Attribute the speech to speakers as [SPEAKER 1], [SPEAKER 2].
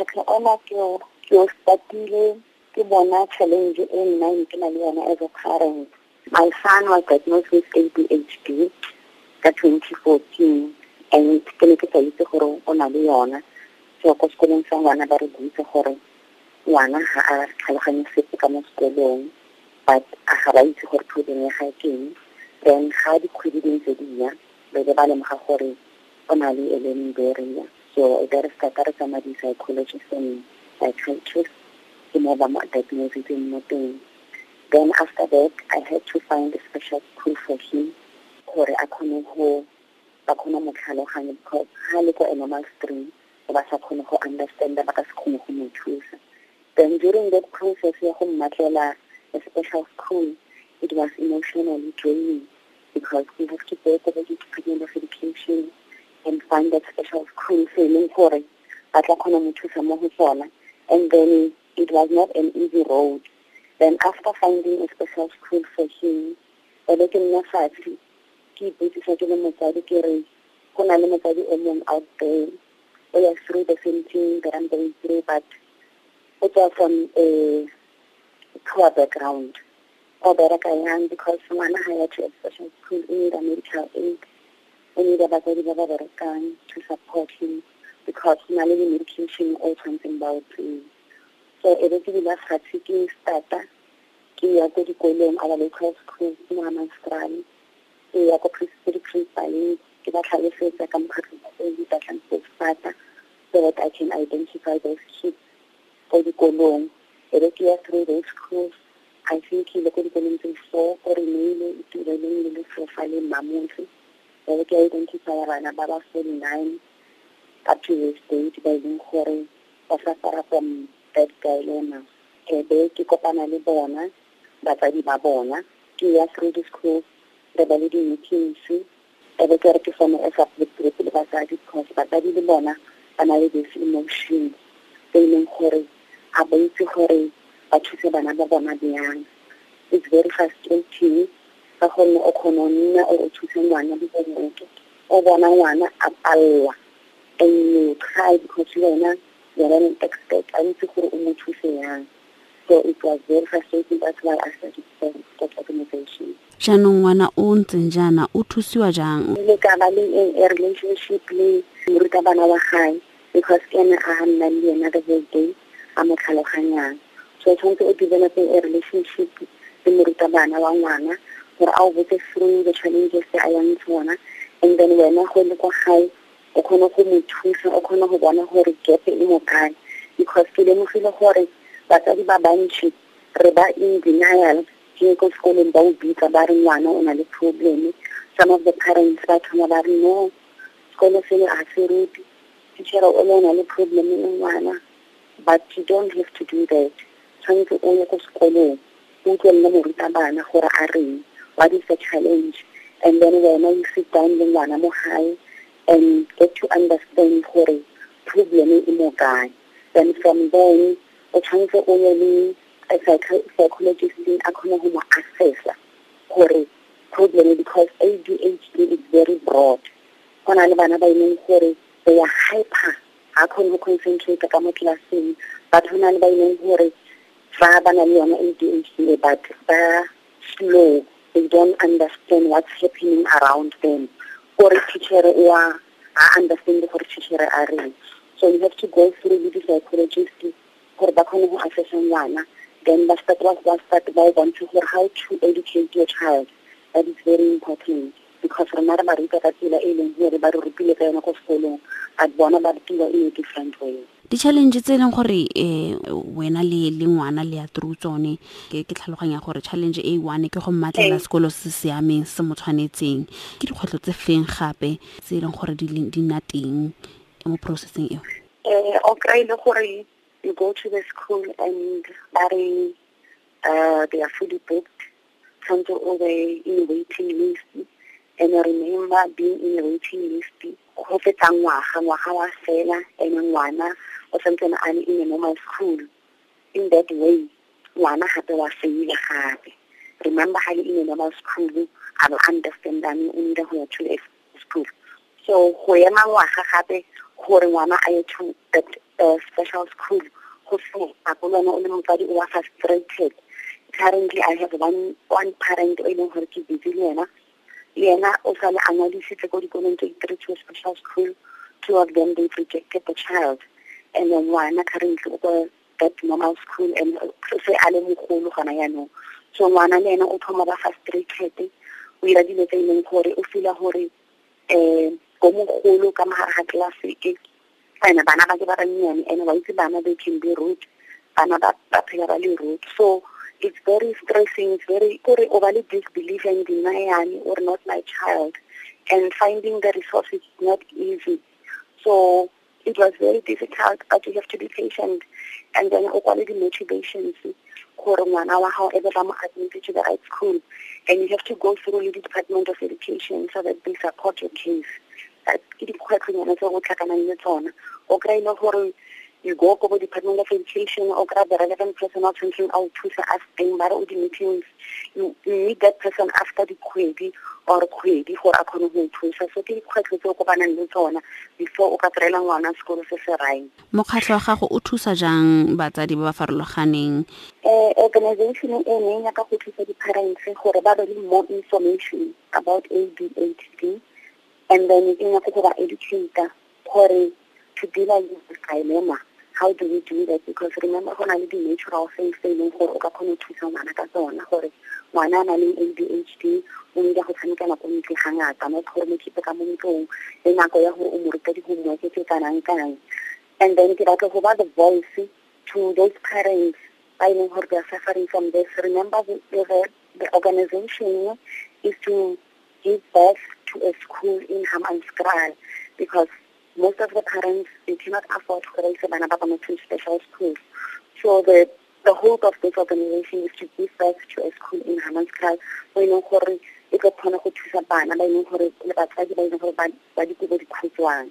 [SPEAKER 1] mokgatlho ona ke o startile ke bona challenge e nna ke na le yona as a parent my son was diagnosed with ADHD ka 2014 and ke ne ke sa itse gore o na le yona. So ko sekolong sa ngwana ba re butse gore ngwana ga a tlhaloganye sepe ka mo sekolong but a ga ba itse gore problem ya ga keng then ga dikgwedi di ntse di ya be be ba lemoga gore o na le barrier so there is ka re tsamaya di-psychologist and psychiatrist ba mo diagnositseng mo teng then after that i had to find a special school for him. Gore a kgone go ba kgone mo tlhaloganya because ga le ko a normal stream ba sa kgone go understanda ba ka se kgone go mo thusa. Then during that process ya go mmatlela a special school it was emotionally draining because we have to go for the department of education and find that special school se e leng gore ba tla kgona mo and then it was not an easy road. Then after finding a special school for him ebe ke nna fatshe ke ipotsisa ke le motsadi ke re go na le motsadi o mongwe out there o ya through the same thing that I'm going through but o tswa from a poor background. O bereka yang because ngwana ga ya to a special school o a medical aid o need a batsadi ba ba berekang to support him because na le di-medication o tshwanetseng ba o so e be ke dula fatshe ke starta ke ya ko dikolong a ba local school ke mo amastrale ke ya ko principaleng ke ba tlhalosetsa ka mokgatlho e ba tlang go stata so that I can identify those kids ko dikolong. E be ke ya through those schools I think ile ko dikolong tse four ko re neile itireleng le lefofa le mmamotse be ke identify bana ba ba forty-nine up to this date ba e leng gore ba suffer from that dilemma e be ke kopana le bona batsadi ba bona. Ke ya through the schools re ba le di-meetings. E be ke re ke fone as support group le batsadi because batsadi le bona ba na le this emotion. Tse e leng gore a ba itse gore ba thuse bana ba bona bjang. It's very frustrating ka gonne o kgona go nna o re thuse ngwana dibomoke o bona ngwana a palelwa and you try because wena you're an expert a itse gore o mo thuse yang so it was very frustrating that's why I started that organization
[SPEAKER 2] jaanong ngwana o ntseng jaana o thusiwa jang?
[SPEAKER 1] Ile ka ba le a relationship le morutabana wa gae because ke ene a nna le yena the whole day a mo tlhaloganyang. So tshwanetse o develope a relationship le morutabana wa ngwana gore a o botse through the challenges tse a yang tsona and then wena go le kwa gae o kgone go mo thusa o kgone go bona gore gepe e mo kae. Because ke lemogile gore batsadi ba bantši re ba in denial ke ko sekolong ba o bitsa ba re ngwana o na le problem. Some of the parents ba thoma ba re no sekolo sele a se ruti teacher o le o na le problem le ngwana but you don't have to do that. Tshwanetse o ye ko sekolong o utlwelele morutabana gore a reng what is the challenge and then wena you sit down le ngwana mo gae and get to understand gore problem e mo kae. Then from then o tshwanetse o ye le a psychologist a kgone go mo assessa gore problem because ADHD is very broad. Go na le bana ba leng gore they are hyper ga kgone go concentrate ka mo classeng batho na le ba e leng gore fa ba na le yona ADHD but ba slow they don't understand what's happening around them. Gore teacher wa a understand gore teacher a reng. So you have to go through with the psychologist gore ba kgone go assessa ngwana. Then ba start ba start ba bontshe gore how to educate your child. That is very important because rena re ba ruta ka tsela e leng gore ba re rutile ka yona ko sekolong. But in a different way
[SPEAKER 2] di-challenge tse e leng gore um wena le le ngwana le ya through tsone ke tlhaloganya gore challenge a one ke go mmatlela sekolo se siameng se mo tshwanetseng. Ke dikgwetlho tse feng gape tse e leng gore di nna teng mo processing eo?
[SPEAKER 1] Um o kry-ile gore you go to the school and ba re uh, they are fully booked. Tshwanetse o be in waiting list. And remember being in a waiting list go fetsa ngwaga ngwaga wa fela and ngwana o santsene a le in a normal school in that way ngwana gape wa faile gape remember ga le in a normal school a ba understandane o need go ya to school. So go ema ngwaga gape gore ngwana a ye to that uh, special school go se gape le wena o le wa frustrated. Currently i have one one parent o e leng gore ke busy le yena. Le yena o sale a ngwadisitse ko dikolong to a special school. Two of them they rejected the child and then ngwana currently o ko that normal school and se a le mogolo gona yaanong so ngwana le ena o thoma ba frustrated o ira dilo tse e leng gore o feela gore um ko mogolo ka mogare ga classe e and bana ba ke ba bannyane and wa itse bana they can be rude bana ba phela ba le rude. So it's very stressing it's very kore o ba le disbelief and denial or not my child and finding the resources is not easy. So it was very difficult but you have to be patient. And then o kwale di-motivations gore ngwana wa gago ebe to the right school. And you have to go through the department of education so that they support your case. Ke dikgwetlhonyana tse go tlhakanang le tsona. O kry ile gore you go go department of education o kry the relevant person o tshwantseng a o thusa a teng ba re o di-meetings. You meet that person after dikgwedi or kgwedi gore a kgone go thusa so ke dikgwetlho tse o kopanang le tsona before o ka kry-ela ngwana sekolo se se rai
[SPEAKER 2] mokgatlho wa gago o thusa jang batsadi ba ba farologaneng?
[SPEAKER 1] Um organization e ne ya ka go thusa di-parents gore ba be le more information about a b a t d. And then ke nyaka go ba educator gore to deal le dilemma how do we do that? Because remember go na le di-natural things tse e leng gore o ka kgone go thusa ngwana ka tsona gore ngwana a na leng ADHD o nyaka go tshamekela ko ntle ga ngata not gore mo kepe ka mo ntlong le nako ya gore o mo ruta di-homework tse kanang-kang and then ke batla go ba the voice to those parents ba e leng gore they are suffering from this. Remember the, the, the organization is to give birth to a school in Hammanskraal because most of the parents they cannot afford to raise ba bona to special schools. So the the hope of this organization is to give birth to a school in Hammanskraal mo e leng gore e tlo kgona go thusa bana ba e leng gore le batsadi ba e leng gore ba dikobo dikhutshwane